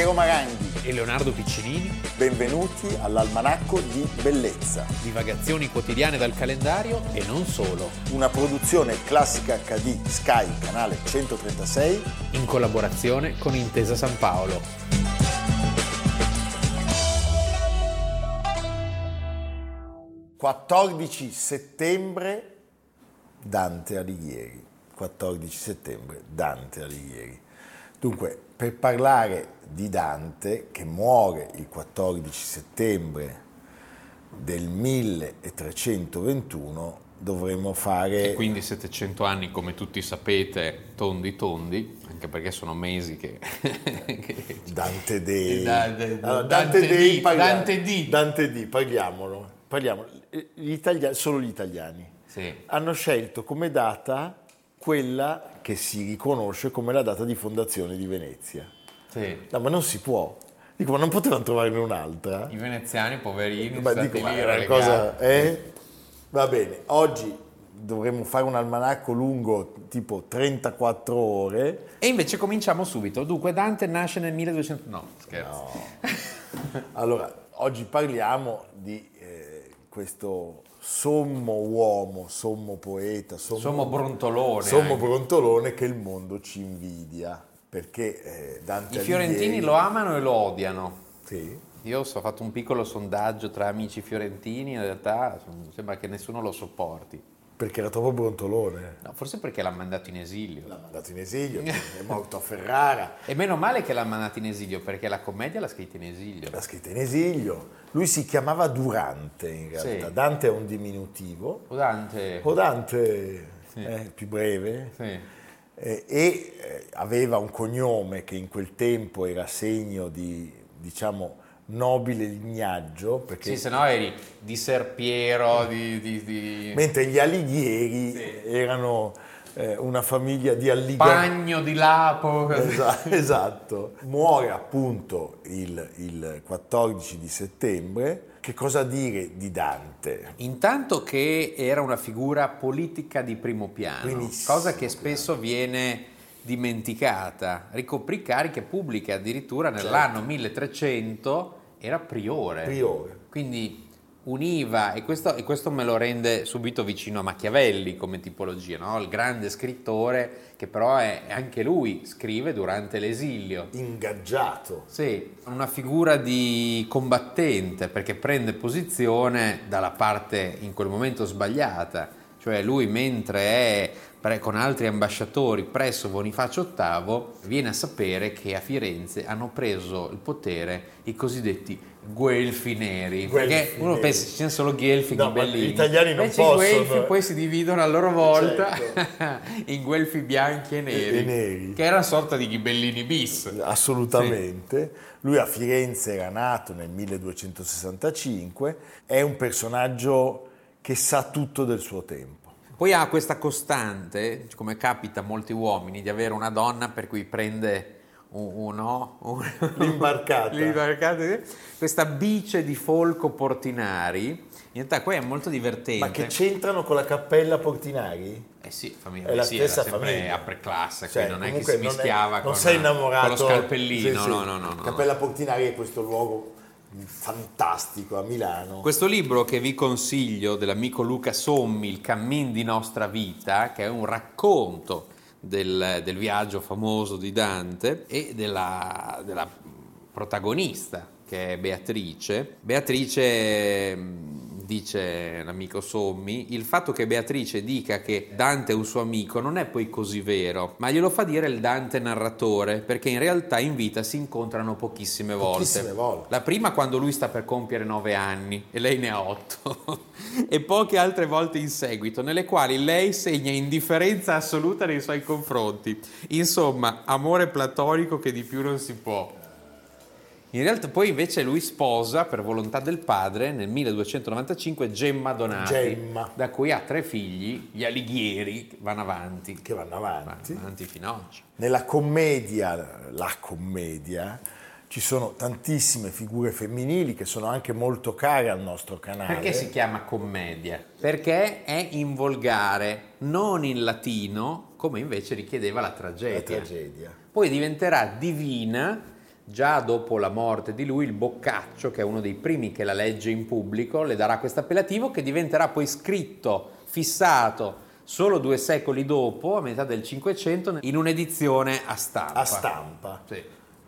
Piero Maranghi e Leonardo Piccinini. Benvenuti all'Almanacco di Bellezza. Divagazioni quotidiane dal calendario e non solo. Una produzione classica HD Sky, canale 136. In collaborazione con Intesa San Paolo. ...14 settembre Dante Alighieri. 14 settembre Dante Alighieri. Dunque, per parlare di Dante, che muore il 14 settembre del 1321, dovremmo fare... E quindi 700 anni, come tutti sapete, tondi tondi, anche perché sono mesi che... Dante Dei. Dante, Allora, Dante Dei, parliamo- Dante D. Dante D, parliamolo. parliamolo. Gli italiani, solo gli italiani Sì. hanno scelto come data quella che si riconosce come la data di fondazione di Venezia. Sì. No, ma non si può. Dico, ma non potevano trovarne un'altra? I veneziani, poverini, stati dico, ma è una cosa... eh? Va bene, oggi dovremmo fare un almanacco lungo tipo 34 ore. E invece cominciamo subito. Dunque, Dante nasce nel 1200... No, scherzo. Allora, oggi parliamo di eh, questo sommo uomo, sommo poeta, sommo, Sommo brontolone. sommo brontolone che il mondo ci invidia. Perché eh, Dante I fiorentini Alighieri- lo amano e lo odiano. Sì. Io ho fatto un piccolo sondaggio tra amici fiorentini, in realtà sembra che nessuno lo sopporti. Perché era troppo brontolone. No, forse perché l'ha mandato in esilio. L'ha mandato in esilio, è morto a Ferrara, E meno male che l'ha mandato in esilio, perché la commedia l'ha scritta in esilio. l'ha scritta in esilio. Lui si chiamava Durante in realtà. Sì. Dante è un diminutivo. O Dante... O Dante è più breve. Sì. Eh, e eh, aveva un cognome che in quel tempo era segno di, diciamo, nobile lignaggio, perché Sì, se no eri di Serpiero, di... di, di- mentre gli Alighieri erano eh, una famiglia di allighieri. Pagno di Lapo. Esa- esatto. Muore appunto il, il 14 di settembre. Che cosa dire di Dante? Intanto che era una figura politica di primo piano, Primissimo cosa che spesso viene dimenticata. Ricoprì cariche pubbliche, addirittura nell'anno 1300 era priore. Priore. Quindi univa, e questo, e questo me lo rende subito vicino a Machiavelli come tipologia, no? il grande scrittore che però è anche lui scrive durante l'esilio. Ingaggiato. Sì, una figura di combattente perché prende posizione dalla parte in quel momento sbagliata, cioè lui mentre è con altri ambasciatori presso Bonifacio VIII viene a sapere che a Firenze hanno preso il potere i cosiddetti guelfi neri, Guelfi perché uno neri. pensa ci siano solo ghelfi No, ma ghibellini, gli italiani non invece possono. i guelfi poi si dividono a loro volta Certo. in guelfi bianchi e neri, E neri. che era una sorta di ghibellini bis. Assolutamente. Lui a Firenze era nato nel 1265, è un personaggio che sa tutto del suo tempo. Poi ha questa costante, come capita a molti uomini, di avere una donna per cui prende un, un- no, un- L'imbarcata. l'imbarcata, questa bice di Folco Portinari. In realtà qui è molto divertente. Ma che c'entrano con la cappella Portinari? Eh sì, famiglia, È la sì, stessa famiglia. upper class, Cioè, non è che si non è- mischiava non con, sei innamorato con lo scalpellino, Sì, sì. no, no, no, no. Cappella Portinari è questo luogo fantastico a Milano. Questo libro che vi consiglio dell'amico Luca Sommi, Il cammin di nostra vita, che è un racconto del, del viaggio famoso di Dante e della, della protagonista che è Beatrice. Beatrice mh, dice l'amico Sommi, il fatto che Beatrice dica che Dante è un suo amico non è poi così vero, ma glielo fa dire il Dante narratore, perché in realtà in vita si incontrano pochissime volte. Pochissime volte. La prima quando lui sta per compiere nove anni e lei ne ha otto, e poche altre volte in seguito, nelle quali lei segna indifferenza assoluta nei suoi confronti. Insomma, amore platonico che di più non si può. In realtà poi invece lui sposa per volontà del padre nel 1295 Gemma Donati, Gemma. da cui ha tre figli, gli Alighieri, che vanno avanti. Che vanno avanti. Vanno avanti fino ad oggi. Nella commedia, la commedia, ci sono tantissime figure femminili che sono anche molto care al nostro canale. Perché si chiama commedia? Perché è in volgare, non in latino, come invece richiedeva la La tragedia. tragedia. Poi diventerà divina già dopo la morte di lui il Boccaccio, che è uno dei primi che la legge in pubblico, le darà questo appellativo che diventerà poi scritto, fissato solo due secoli dopo, a metà del Cinquecento, in un'edizione a stampa. A stampa. Sì.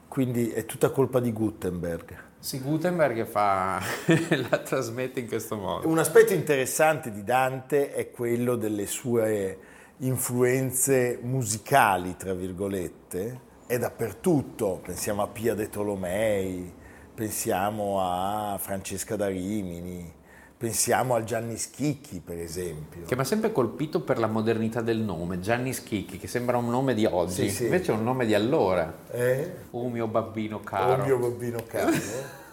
Quindi è tutta colpa di Gutenberg. Sì, Gutenberg fa, la trasmette in questo modo. Un aspetto interessante di Dante è quello delle sue influenze musicali, tra virgolette, è dappertutto, pensiamo a Pia de Tolomei, pensiamo a Francesca da Rimini, pensiamo al Gianni Schicchi per esempio. Che mi ha sempre colpito per la modernità del nome, Gianni Schicchi, che sembra un nome di oggi, Sì, sì. invece è un nome di allora. Eh? Oh mio bambino caro. Oh mio bambino caro.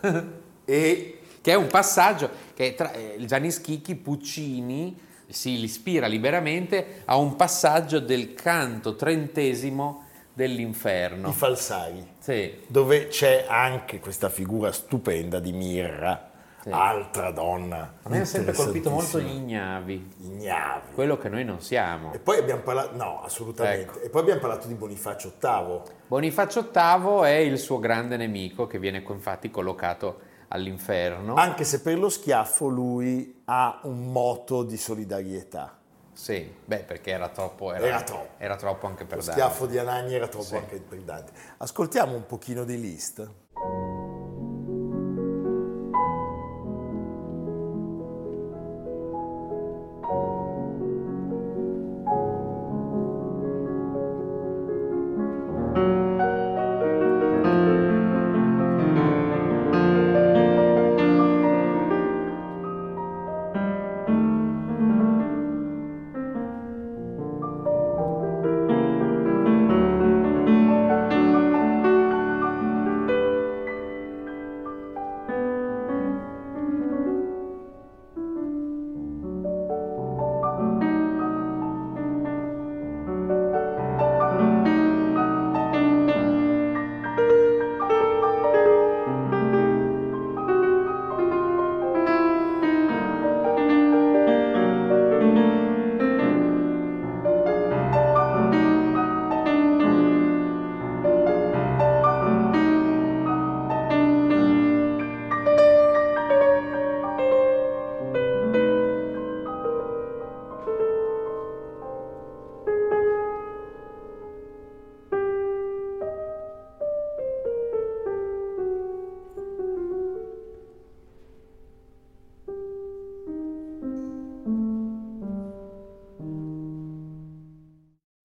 e Che è un passaggio che tra eh, Gianni Schicchi, Puccini, si ispira liberamente a un passaggio del canto trentesimo dell'inferno. i falsari, Sì. dove c'è anche questa figura stupenda di Mirra, Sì. altra donna. A me ha sempre colpito molto gli ignavi, ignavi. quello che noi non siamo. E poi abbiamo parlato, no, assolutamente. Ecco. E poi abbiamo parlato di Bonifacio VIII. Bonifacio VIII è il suo grande nemico che viene infatti collocato all'inferno. Anche se per lo schiaffo lui ha un moto di solidarietà. Sì, beh, perché era troppo, era, Era troppo. era troppo anche per Lo Dante. schiaffo di Anagni era troppo Sì. anche per Dante. Ascoltiamo un pochino di Liszt.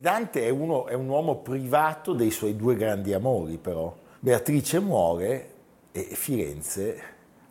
Dante è, uno- è un uomo privato dei suoi due grandi amori, però. Beatrice muore e Firenze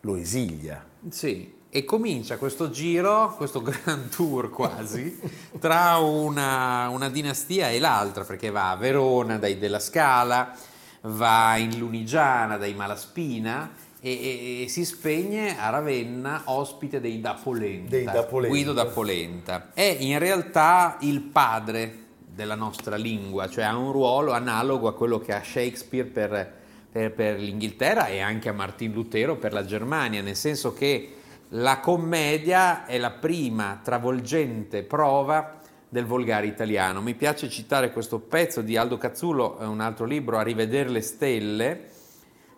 lo esilia. Sì, e comincia questo giro, questo grand tour quasi, tra una, una dinastia e l'altra, perché va a Verona dai Della Scala, va in Lunigiana dai Malaspina e, e- e si spegne a Ravenna ospite dei Da Polenta, Dei Da Polenta. Guido da Polenta. È in realtà il padre della nostra lingua, cioè ha un ruolo analogo a quello che ha Shakespeare per, per- per l'Inghilterra e anche a Martin Lutero per la Germania, nel senso che la commedia è la prima travolgente prova del volgare italiano. Mi piace citare questo pezzo di Aldo Cazzullo, un altro libro, A rivedere le stelle.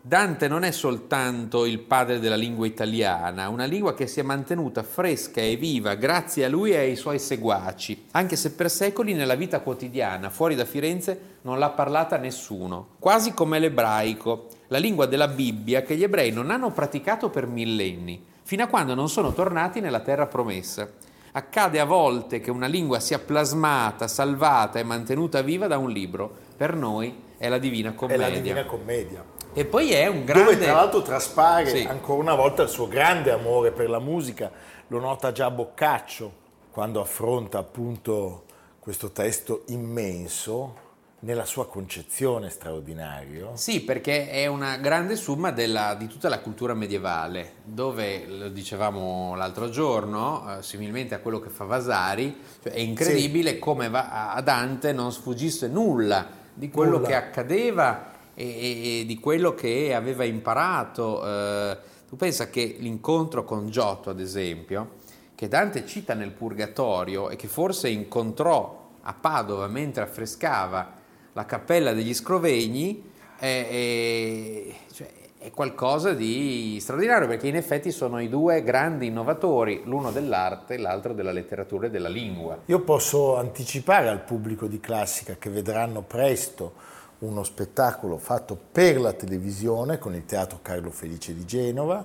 Dante non è soltanto il padre della lingua italiana, una lingua che si è mantenuta fresca e viva grazie a lui e ai suoi seguaci, anche se per secoli nella vita quotidiana, fuori da Firenze, non l'ha parlata nessuno, quasi come l'ebraico, la lingua della Bibbia che gli ebrei non hanno praticato per millenni, fino a quando non sono tornati nella terra promessa. Accade a volte che una lingua sia plasmata, salvata e mantenuta viva da un libro. Per noi è la Divina È Commedia. la Divina Commedia. E poi è un grande... Dove tra l'altro traspare Sì. ancora una volta il suo grande amore per la musica, lo nota già Boccaccio quando affronta appunto questo testo immenso nella sua concezione straordinario. Sì, perché è una grande somma della- di tutta la cultura medievale, dove, lo dicevamo l'altro giorno, eh, similmente a quello che fa Vasari, cioè è incredibile come va- a Dante non sfuggisse nulla di quello Nulla. che accadeva e, e- e di quello che aveva imparato. Eh, tu pensa che l'incontro con Giotto, ad esempio, che Dante cita nel Purgatorio e che forse incontrò a Padova mentre affrescava la cappella degli Scrovegni, è, è- cioè, è qualcosa di straordinario perché in effetti sono i due grandi innovatori, l'uno dell'arte, l'altro della letteratura e della lingua. Io posso anticipare al pubblico di classica che vedranno presto uno spettacolo fatto per la televisione con il Teatro Carlo Felice di Genova,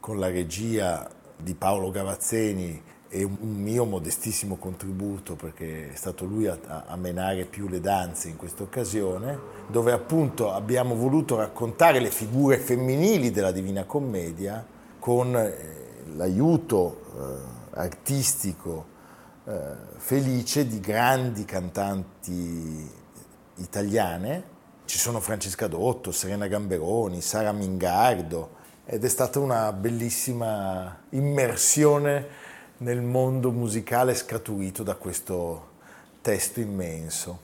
con la regia di Paolo Gavazzeni e un mio modestissimo contributo perché è stato lui a, a- a menare più le danze in questa occasione, dove appunto abbiamo voluto raccontare le figure femminili della Divina Commedia con eh, l'aiuto eh, artistico eh, felice di grandi cantanti italiane. Ci sono Francesca Dotto, Serena Gamberoni, Sara Mingardo ed è stata una bellissima immersione nel mondo musicale scaturito da questo testo immenso.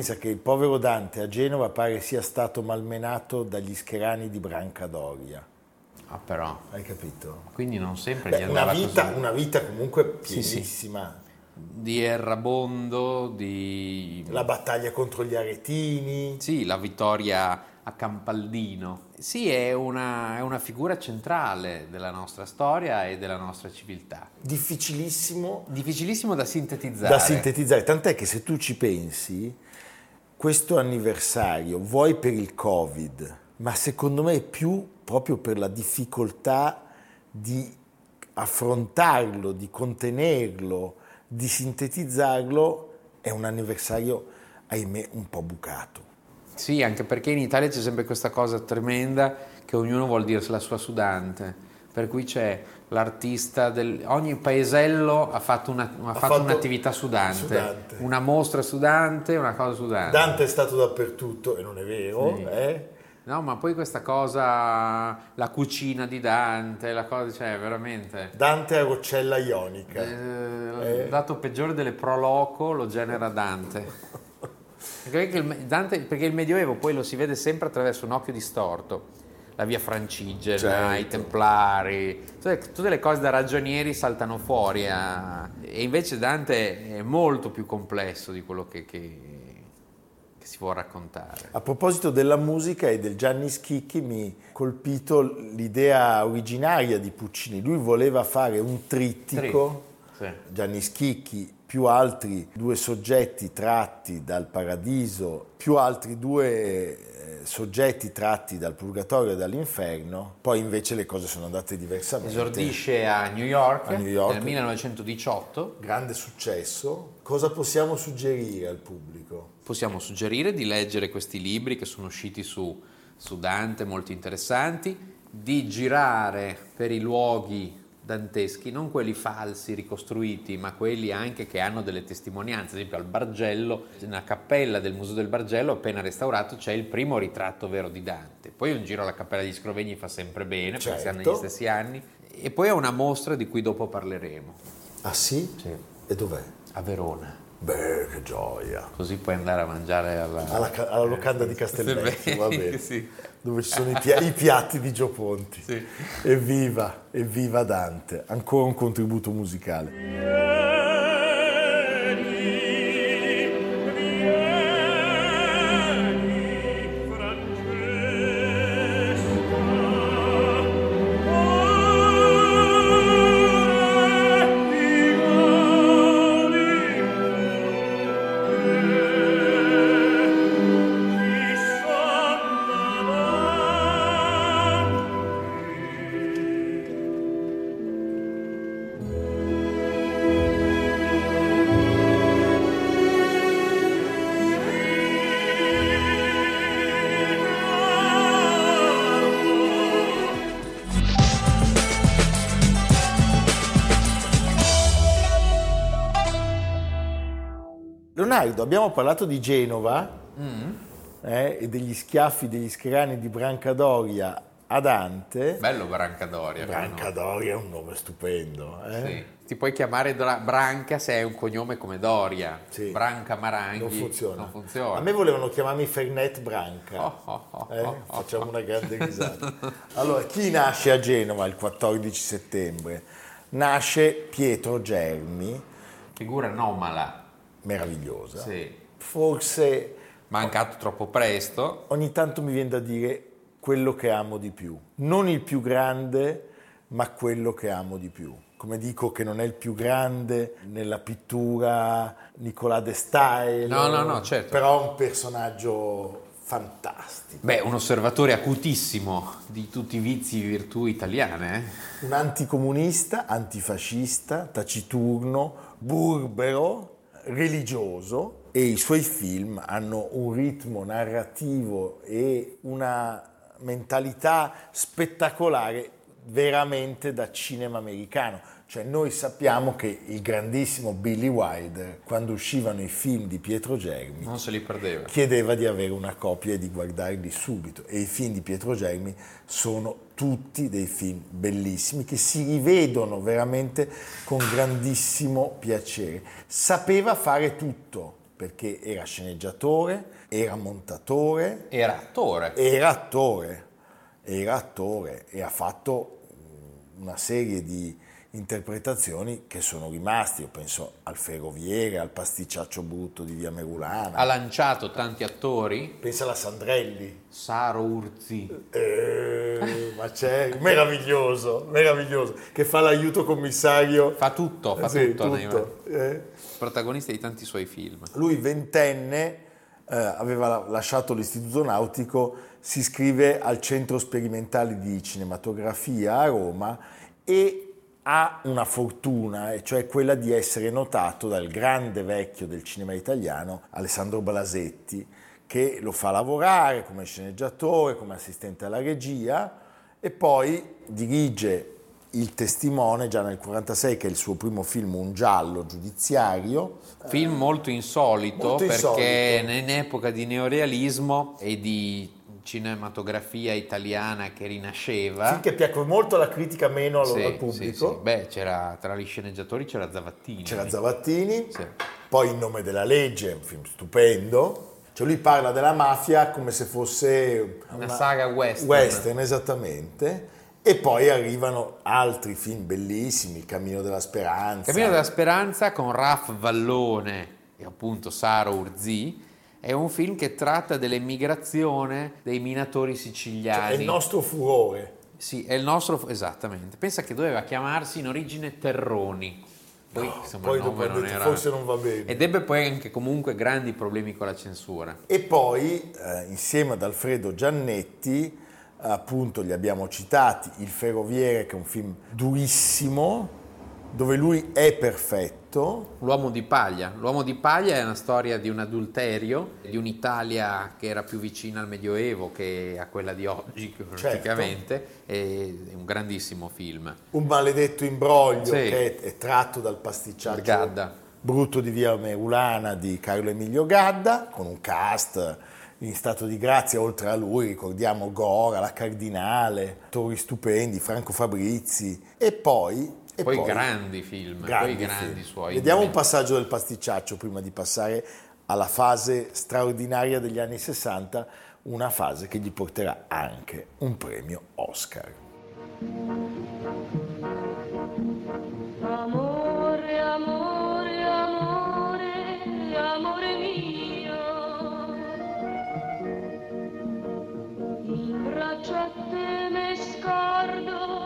Pensa che il povero Dante a Genova pare sia stato malmenato dagli scherani di Brancadoria. Ah, però, Hai capito? quindi non sempre gli Beh, una, andava vita, così. una vita comunque Sì, sì. pienissima. Di Errabondo, di... La battaglia contro gli aretini. Sì, la vittoria a Campaldino. Sì, è una, è una figura centrale della nostra storia e della nostra civiltà. Difficilissimo Difficilissimo da sintetizzare. da sintetizzare, tant'è che se tu ci pensi, questo anniversario, vuoi per il Covid, ma secondo me più proprio per la difficoltà di affrontarlo, di contenerlo, di sintetizzarlo, è un anniversario, ahimè, un po' bucato. Sì, anche perché in Italia c'è sempre questa cosa tremenda che ognuno vuol dirsi la sua sudante. Per cui c'è l'artista del... Ogni paesello ha fatto, una- ha fatto fatto un'attività sudante. sudante. Una mostra sudante, una cosa sudante. Dante è stato dappertutto, e non è vero, Sì. eh? No, ma poi questa cosa, la cucina di Dante, la cosa, cioè veramente... Dante a Roccella Ionica. Eh, Il dato peggiore delle proloco lo genera Dante. Perché il, Dante- perché il Medioevo poi lo si vede sempre attraverso un occhio distorto. La via francigena, Certo. i templari, cioè, tutte le cose da ragionieri saltano fuori. a- E invece Dante è molto più complesso di quello che, che- che si può raccontare. A proposito della musica e del Gianni Schicchi mi ha colpito l'idea originaria di Puccini. Lui voleva fare un trittico, Sì. Gianni Schicchi, più altri due soggetti tratti dal paradiso, più altri due eh, soggetti tratti dal purgatorio e dall'inferno, poi invece le cose sono andate diversamente. Esordisce a New York, A New York. nel 1918. Grande successo. Cosa possiamo suggerire al pubblico? Possiamo suggerire di leggere questi libri che sono usciti su, su Dante, molto interessanti, di girare per i luoghi danteschi, non quelli falsi, ricostruiti, ma quelli anche che hanno delle testimonianze. Ad esempio al Bargello, nella cappella del Museo del Bargello, appena restaurato, c'è il primo ritratto vero di Dante. Poi un giro alla Cappella di Scrovegni fa sempre bene, perché si hanno Certo. negli stessi anni. E poi è una mostra di cui dopo parleremo, Ah sì? E dov'è? a Verona. Beh, che gioia. Così puoi andare a mangiare alla... Alla, alla locanda di Castelvecchio, va bene. Sì. Dove ci sono i, pia- i piatti di Gio Ponti. Sì. Evviva, evviva Dante. Ancora un contributo musicale. Leonardo, abbiamo parlato di Genova eh, e degli schiaffi degli scherani di Brancadoria a Dante. Bello Brancadoria. Brancadoria è un nome stupendo. eh? Sì. Ti puoi chiamare Branca se hai un cognome come Doria. Sì. Branca Maranghi. Non funziona. Non funziona. A me volevano chiamarmi Fernet Branca. Oh, oh, oh, Eh, oh, oh. Facciamo una grande risata. Allora, chi nasce a Genova il 14 settembre? Nasce Pietro Germi, Figura anomala. Meravigliosa. Sì. Forse Mancato troppo presto. ogni tanto mi viene da dire quello che amo di più. Non il più grande, ma quello che amo di più. Come dico che non è il più grande nella pittura Nicolas de Stael. No, no, no, certo. Però è un personaggio fantastico. Beh, un osservatore acutissimo di tutti i vizi e virtù italiane. eh? Un anticomunista, antifascista, taciturno, burbero, religioso e i suoi film hanno un ritmo narrativo e una mentalità spettacolare veramente da cinema americano. Cioè noi sappiamo che il grandissimo Billy Wilder, quando uscivano i film di Pietro Germi, Non se li perdeva. chiedeva di avere una copia e di guardarli subito e i film di Pietro Germi sono tutti dei film bellissimi che si rivedono veramente con grandissimo piacere. Sapeva fare tutto perché era sceneggiatore, era montatore, Era attore. era attore, era attore e ha fatto mm, una serie di interpretazioni che sono rimasti, io penso al Ferroviere, al pasticciaccio brutto di Via Merulana, Ha lanciato tanti attori. pensa alla Sandrelli, Saro Urzi. Eh, ma c'è, meraviglioso, meraviglioso, che fa l'aiuto commissario. Fa tutto, fa Sì, tutto. tutto, eh. Protagonista di tanti suoi film. Lui ventenne eh, aveva lasciato l'istituto nautico, si iscrive al Centro Sperimentale di Cinematografia a Roma e ha una fortuna, e cioè quella di essere notato dal grande vecchio del cinema italiano, Alessandro Blasetti, che lo fa lavorare come sceneggiatore, come assistente alla regia e poi dirige Il Testimone già nel 1946, che è il suo primo film, un giallo giudiziario, Film molto insolito Molto perché insolito. in epoca di neorealismo e di cinematografia italiana che rinasceva. Film che piacque molto alla critica, meno al, Sì, al sì, pubblico. sì. Beh, c'era tra gli sceneggiatori c'era Zavattini. C'era Zavattini, Sì. poi In nome della legge, un film stupendo. Cioè lui parla della mafia come se fosse Una saga western. western, esattamente. E poi arrivano altri film bellissimi, Il Cammino della Speranza. Cammino della Speranza con Raf Vallone e appunto Saro Urzi è un film che tratta dell'emigrazione dei minatori Cioè, siciliani. è il nostro furore. Sì, è il nostro, esattamente. Pensa che doveva chiamarsi in origine Terroni. Poi, insomma, poi dopo non detto, era... forse non va bene. Ed ebbe poi anche comunque grandi problemi con la censura. E poi, eh, insieme ad Alfredo Giannetti, appunto li abbiamo citati, Il Ferroviere, che è un film durissimo, dove lui è perfetto, L'uomo di paglia. L'uomo di paglia è una storia di un adulterio, di un'Italia che era più vicina al Medioevo che a quella di oggi, praticamente. È un grandissimo film. Un maledetto imbroglio Sì. che è, è tratto dal pasticciaggio Gadda. brutto di Via Merulana di Carlo Emilio Gadda, con un cast in stato di grazia, oltre a lui ricordiamo Gora, la Cardinale, attori stupendi, Franco Fabrizi e poi... e Poi grandi film, grandi poi grandi film. suoi. Vediamo un passaggio del pasticciaccio prima di passare alla fase straordinaria degli anni 60, una fase che gli porterà anche un premio Oscar. Amore, amore, amore, amore mio. In braccio a te me scordo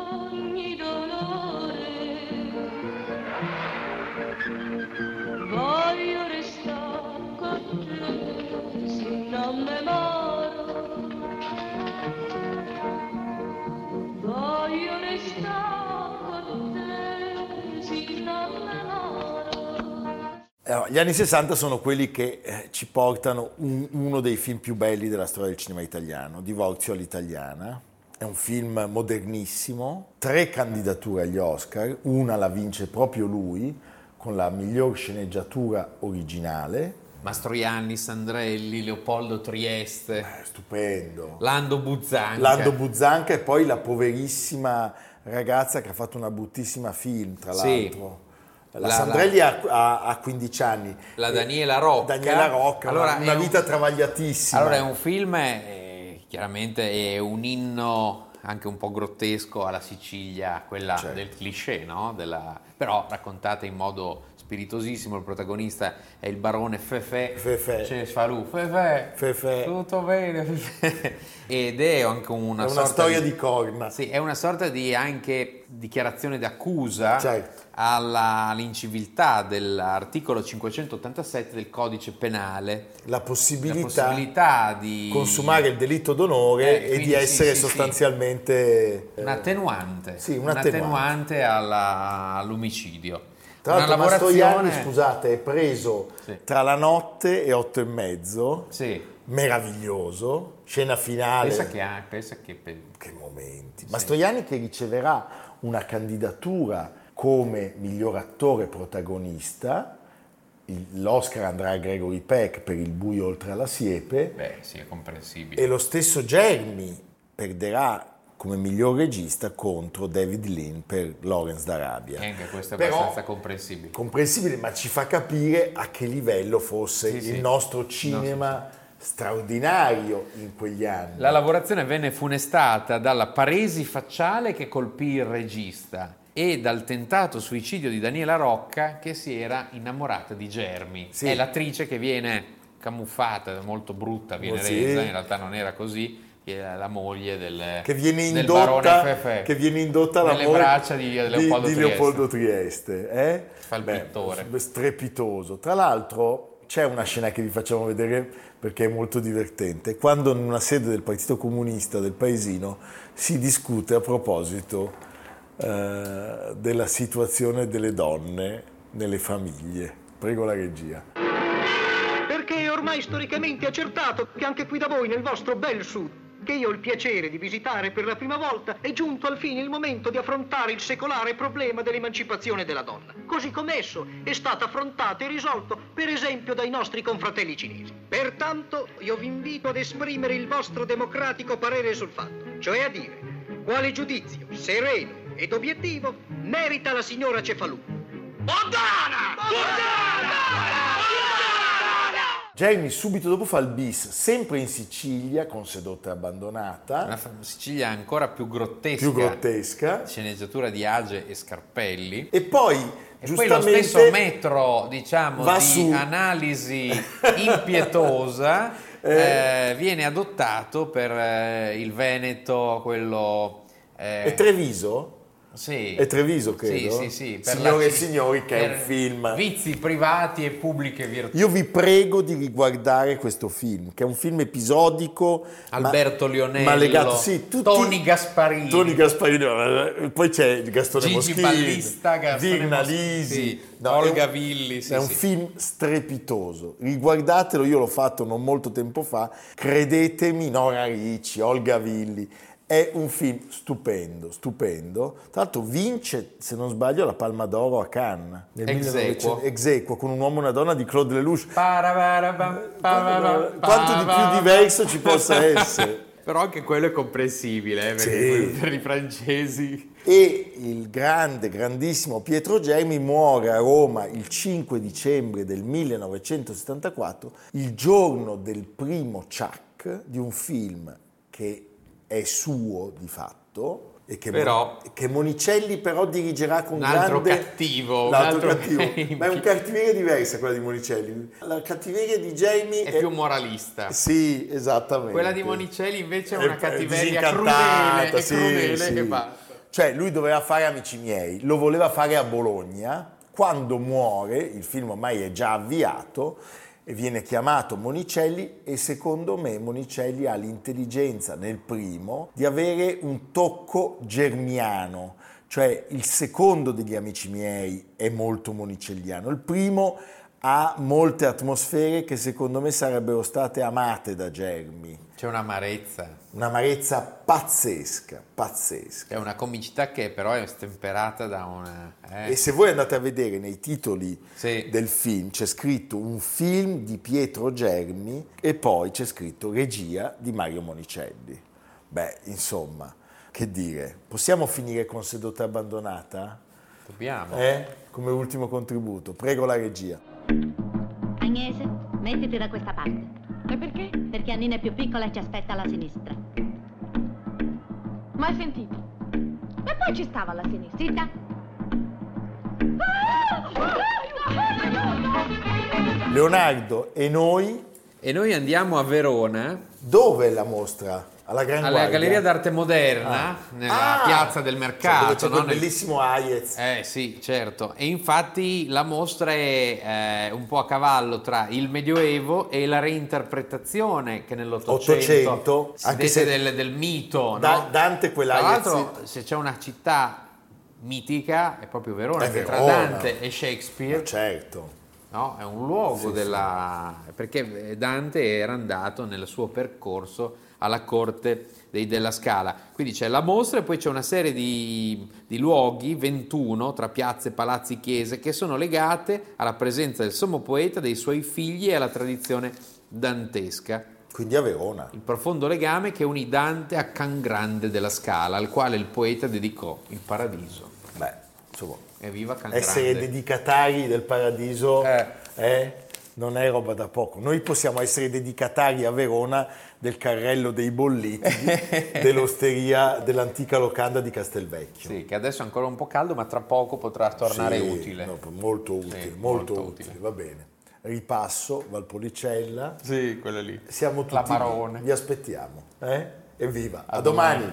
Allora, gli anni 60 sono quelli che eh, ci portano un- uno dei film più belli della storia del cinema italiano, Divorzio all'italiana. È un film modernissimo, tre candidature agli Oscar, una la vince proprio lui con la miglior sceneggiatura originale, Mastroianni, Sandrelli, Leopoldo Trieste, Eh, stupendo. Lando Buzzanca. Lando Buzzanca e poi la poverissima ragazza che ha fatto una bruttissima film, tra Sì. l'altro. La, La- Sandrelli ha, ha- ha 15 anni. La Daniela Rocca. Daniela Rocca, Allora, una, un- vita travagliatissima. Allora è un film, eh, chiaramente è un inno anche un po' grottesco alla Sicilia, quella Certo. del cliché, no? Della- però raccontata in modo spiritosissimo, il protagonista è il barone Fefe, Fefe. Cioè, Falù, Fefe, Fefe. tutto bene, Fefe. ed è anche una, È una storia di corna. Sì, è una sorta di anche dichiarazione d'accusa Certo. alla- all'inciviltà dell'articolo 587 del codice penale. La La possibilità, possibilità di consumare il delitto d'onore Eh, e di sì, essere sì, sì. sostanzialmente... eh, un attenuante, Sì, un un attenuante. attenuante alla- all'omicidio. Tra l'altro Mastroianni, lavorazione scusate, è preso Sì. tra la notte e otto e mezzo, Sì, meraviglioso, scena finale. pensa che, ha- pensa che Che momenti. Mastroianni che riceverà una candidatura come miglior attore protagonista, l'Oscar andrà a Gregory Peck per Il buio oltre alla siepe beh, sì, è comprensibile. e lo stesso Jeremy perderà come miglior regista contro David Lean per Lawrence d'Arabia. E anche questo è Però- abbastanza comprensibile. comprensibile, ma ci fa capire a che livello fosse Sì, il sì. nostro cinema straordinario in quegli anni. La lavorazione venne funestata dalla paresi facciale che colpì il regista e dal tentato suicidio di Daniela Rocca che si era innamorata di Germi. Sì. È l'attrice che viene camuffata, molto brutta, viene Oh, sì. resa, in realtà non era così, la moglie del, che viene del barone indotta, Fefe. che viene indotta moglie braccia di Leopoldo di Trieste. Leopoldo Trieste, eh? Fa il Beh, pittore. strepitoso. Tra l'altro c'è una scena che vi facciamo vedere perché è molto divertente. Quando in una sede del Partito Comunista del paesino si discute a proposito eh, della situazione delle donne nelle famiglie. Prego la regia. Perché è ormai storicamente accertato che anche qui da voi, nel vostro bel sud, che io ho il piacere di visitare per la prima volta, è giunto al fine il momento di affrontare il secolare problema dell'emancipazione della donna, così come esso è stato affrontato e risolto, per esempio, dai nostri confratelli cinesi. Pertanto, io vi invito ad esprimere il vostro democratico parere sul fatto, cioè a dire quale giudizio sereno ed obiettivo merita la signora Cefalù. Jamie subito dopo fa il bis, sempre in Sicilia, con sedotta abbandonata, Una Sicilia ancora più grottesca, più grottesca. sceneggiatura di Age e Scarpelli. E poi, E poi lo stesso metro, diciamo, di su. analisi impietosa eh, viene adottato per eh, il Veneto, quello... eh, È Treviso? Sì. è Treviso, credo. Sì, sì, sì. per Signore la e signori, che è un film. Vizi privati e pubbliche virtù. Io vi prego di riguardare questo film, che è un film episodico. ma- Alberto Lionello, ma legato, sì, tutti- Tony Gasparini. Tony Gasparini, poi c'è Gastone Gigi Moschini, Ballista, Gastone Virna Mos- Lisi, sì, No, è Olga un- Villi, sì, è un film strepitoso, riguardatelo, io l'ho fatto non molto tempo fa, credetemi, Nora Ricci, Olga Villi, è un film stupendo, stupendo. Tra l'altro vince, se non sbaglio, la Palma d'Oro a Cannes nel Ex 1900 aequo. ex aequo, con un uomo e una donna di Claude Lelouch. Quanto di più diverso ci possa essere. Però anche quello è comprensibile, eh, Sì. per i francesi... E il grande, grandissimo Pietro Gelmi muore a Roma il 5 dicembre del 1974, il giorno del primo Chuck di un film che è suo di fatto e che, Però- che Monicelli però dirigerà con Un altro grande... cattivo, un L'altro altro- cattivo. Ma è un cattiveria diversa quella di Monicelli. La cattiveria di Jamie È più moralista. Sì, esattamente. Quella di Monicelli invece è È- una è cattiveria crudele, è sì, crudele sì. che basta. Cioè, lui doveva fare Amici miei, lo voleva fare a Bologna. Quando muore, il film ormai è già avviato e viene chiamato Monicelli e secondo me Monicelli ha l'intelligenza nel primo di avere un tocco germiano, cioè il secondo degli Amici miei è molto monicelliano, il primo ha molte atmosfere che secondo me sarebbero state amate da Germi. C'è un'amarezza, Un'amarezza pazzesca, pazzesca. è una comicità che però è stemperata da una... eh, E se voi andate a vedere nei titoli Sì. del film c'è scritto un film di Pietro Germi e poi c'è scritto regia di Mario Monicelli. Beh, insomma, che dire, possiamo finire con Sedotta abbandonata? Dobbiamo. Eh? Come ultimo contributo. Prego la regia. Agnese, mettiti da questa parte. E perché? Perché Annina è più piccola e ci aspetta alla sinistra. Mai sentito? E poi ci stava alla sinistra. Zitta! Leonardo e noi, E noi andiamo a Verona, dove è la mostra? Alla alla? Galleria d'Arte Moderna, Ah. nella Ah! piazza del Cioè, mercato. dove c'è no? bellissimo Hayez. Eh sì, certo. E infatti la mostra è eh, un po' a cavallo tra il Medioevo e la reinterpretazione che nell'Ottocento Ottocento, si anche se del, del mito. Da- no? Dante Tra quell'Hayez l'altro, se c'è una città mitica, è proprio Verona, che tra. Dante e Shakespeare certo. no? è un luogo Sì, della... perché Dante era andato nel suo percorso alla corte dei Della Scala. Quindi c'è la mostra e poi c'è una serie di, di luoghi, 21, tra piazze, palazzi, chiese, che sono legate alla presenza del sommo poeta, dei suoi figli e alla tradizione dantesca. Quindi a Verona. Il profondo legame che unì Dante a Can Grande della Scala, al quale il poeta dedicò il paradiso. Beh, insomma, Evviva Can essere Grande! dedicatari del paradiso Eh. eh, non è roba da poco. Noi possiamo essere dedicatari a Verona del carrello dei bolliti dell'osteria dell'antica locanda di Castelvecchio. Sì, che adesso è ancora un po' caldo, ma tra poco potrà tornare Sì, utile. no, molto utile, Sì, molto, molto utile. utile. va bene. Ripasso, Valpolicella, Sì, quello lì. siamo tutti La lì. Marone. Vi aspettiamo. Eh? Evviva, a, A domani.